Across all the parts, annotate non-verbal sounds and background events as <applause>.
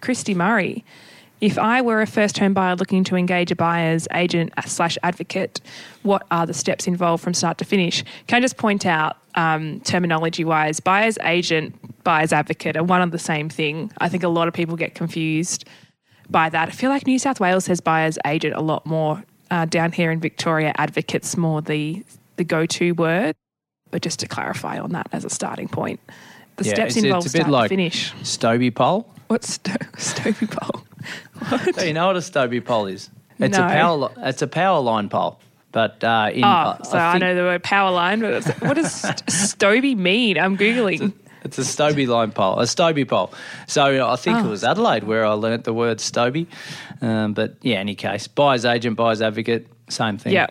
Christy Murray. If I were a first home buyer looking to engage a buyer's agent slash advocate, what are the steps involved from start to finish? Can I just point out, um, terminology wise, buyer's agent, buyer's advocate are one and the same thing. I think a lot of people get confused by that. I feel like New South Wales says buyer's agent a lot more. Uh, down here in Victoria, advocate's more the, the go to word. But just to clarify on that as a starting point, the Yeah, steps it's- involved it's a bit start like- to finish. Stobie pole. What's sto- Stovey pole? <laughs> What? Do you know what a Stobie pole is? It's No. a power. li- It's a power line pole. But uh, in Oh, I- so I think know the word power line, but it's, what does st- Stobie mean? I'm googling. it's a Stobie line pole, a Stobie pole. So I think Oh. it was Adelaide where I learnt the word Stobie. Um, but yeah, any case, buyer's agent, buyer's advocate, same thing. Yeah.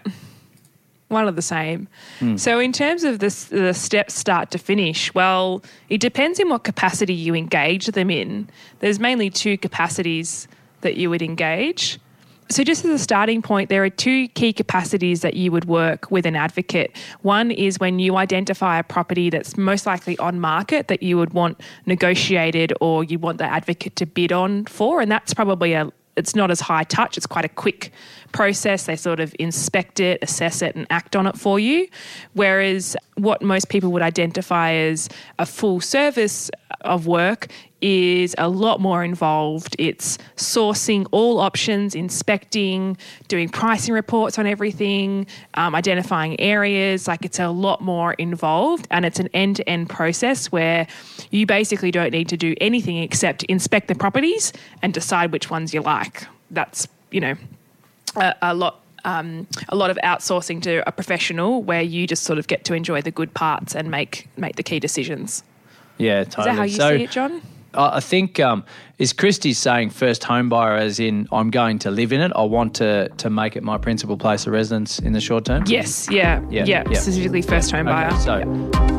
One of the same. Hmm. So, in terms of this, the steps start to finish, well, it depends in what capacity you engage them in. There's mainly two capacities that you would engage. So, just as a starting point, there are two key capacities that you would work with an advocate. One is when you identify a property that's most likely on market that you would want negotiated or you want the advocate to bid on for, and that's probably a it's not as high touch. It's quite a quick process. They sort of inspect it, assess it, and act on it for you. Whereas what most people would identify as a full service of work is a lot more involved. It's sourcing all options, inspecting, doing pricing reports on everything, um, identifying areas. Like it's a lot more involved, and it's an end to end process where you basically don't need to do anything except inspect the properties and decide which ones you like. That's you know a, a lot. Um, a lot of outsourcing to a professional where you just sort of get to enjoy the good parts and make make the key decisions. yeah, totally. Is that how you so see it, John? I I think um, is Christy saying first home buyer as in I'm going to live in it. I want to to make it my principal place of residence in the short term. Yes, yeah, Yeah, yeah, yeah. specifically first home buyer. Okay, so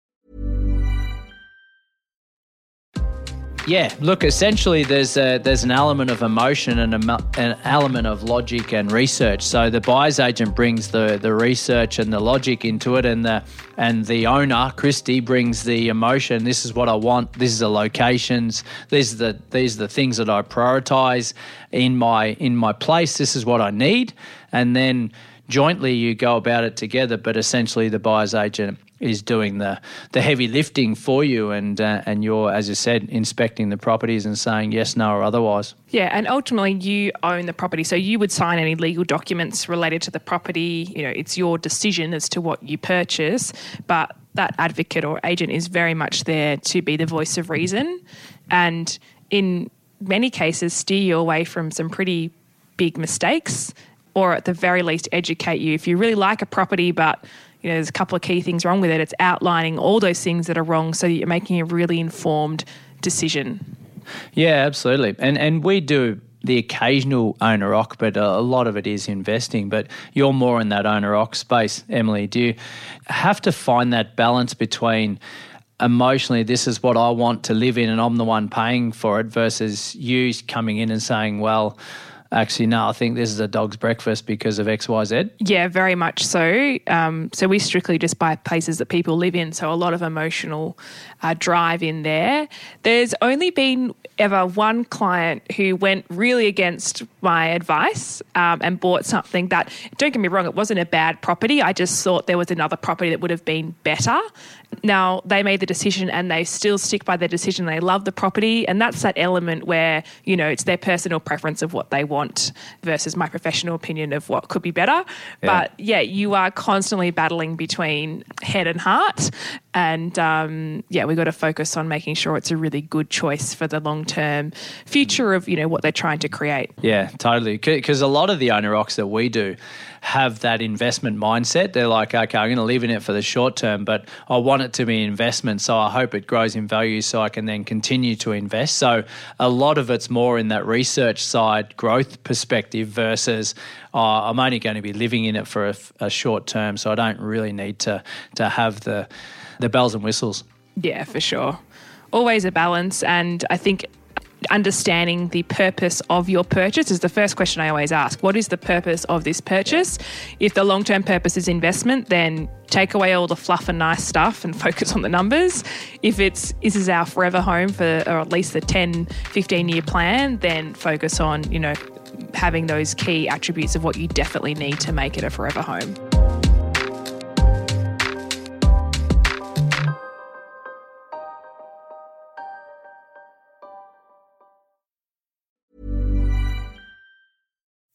Yeah, look, essentially, there's a, there's an element of emotion and a, an element of logic and research. So the buyer's agent brings the, the research and the logic into it, and the and the owner Christy brings the emotion. This is what I want. This is the locations. These are the these are the things that I prioritize in my in my place. This is what I need, and then jointly you go about it together. But essentially, the buyer's agent is doing the the heavy lifting for you, and uh, and you're, as you said, inspecting the properties and saying yes, no, or otherwise. Yeah, and ultimately you own the property, so you would sign any legal documents related to the property. You know, it's your decision as to what you purchase, but that advocate or agent is very much there to be the voice of reason, and in many cases steer you away from some pretty big mistakes, or at the very least educate you. If you really like a property, but you know, there's a couple of key things wrong with it. It's outlining all those things that are wrong, so you're making a really informed decision. Yeah, absolutely. And and we do the occasional owner occ, but a lot of it is investing. But you're more in that owner occ space, Emily. Do you have to find that balance between emotionally, this is what I want to live in, and I'm the one paying for it, versus you coming in and saying, well. Actually, no. I think this is a dog's breakfast because of X, Y, Z. Yeah, very much so. Um, so we strictly just buy places that people live in. So a lot of emotional uh, drive in there. There's only been ever one client who went really against my advice um, and bought something that, don't get me wrong, it wasn't a bad property. I just thought there was another property that would have been better. Now they made the decision and they still stick by their decision. They love the property, and that's that element where you know it's their personal preference of what they want versus my professional opinion of what could be better. But yeah, you are constantly battling between head and heart, and um, yeah, we've got to focus on making sure it's a really good choice for the long term future of you know what they're trying to create. Yeah, totally. Because a lot of the owner occs that we do have that investment mindset. They're like, okay, I'm going to live in it for the short term, but I want it to be investment. So I hope it grows in value so I can then continue to invest. So a lot of it's more in that research side growth perspective versus oh, I'm only going to be living in it for a, a short term. So I don't really need to, to have the, the bells and whistles. Yeah, for sure. Always a balance. And I think understanding the purpose of your purchase is the first question I always ask. What is the purpose of this purchase? If the long term purpose is investment, then take away all the fluff and nice stuff and <laughs> focus on the numbers. If it's this is our forever home for or at least the 10, 15 year plan, then focus on, you know, having those key attributes of what you definitely need to make it a forever home.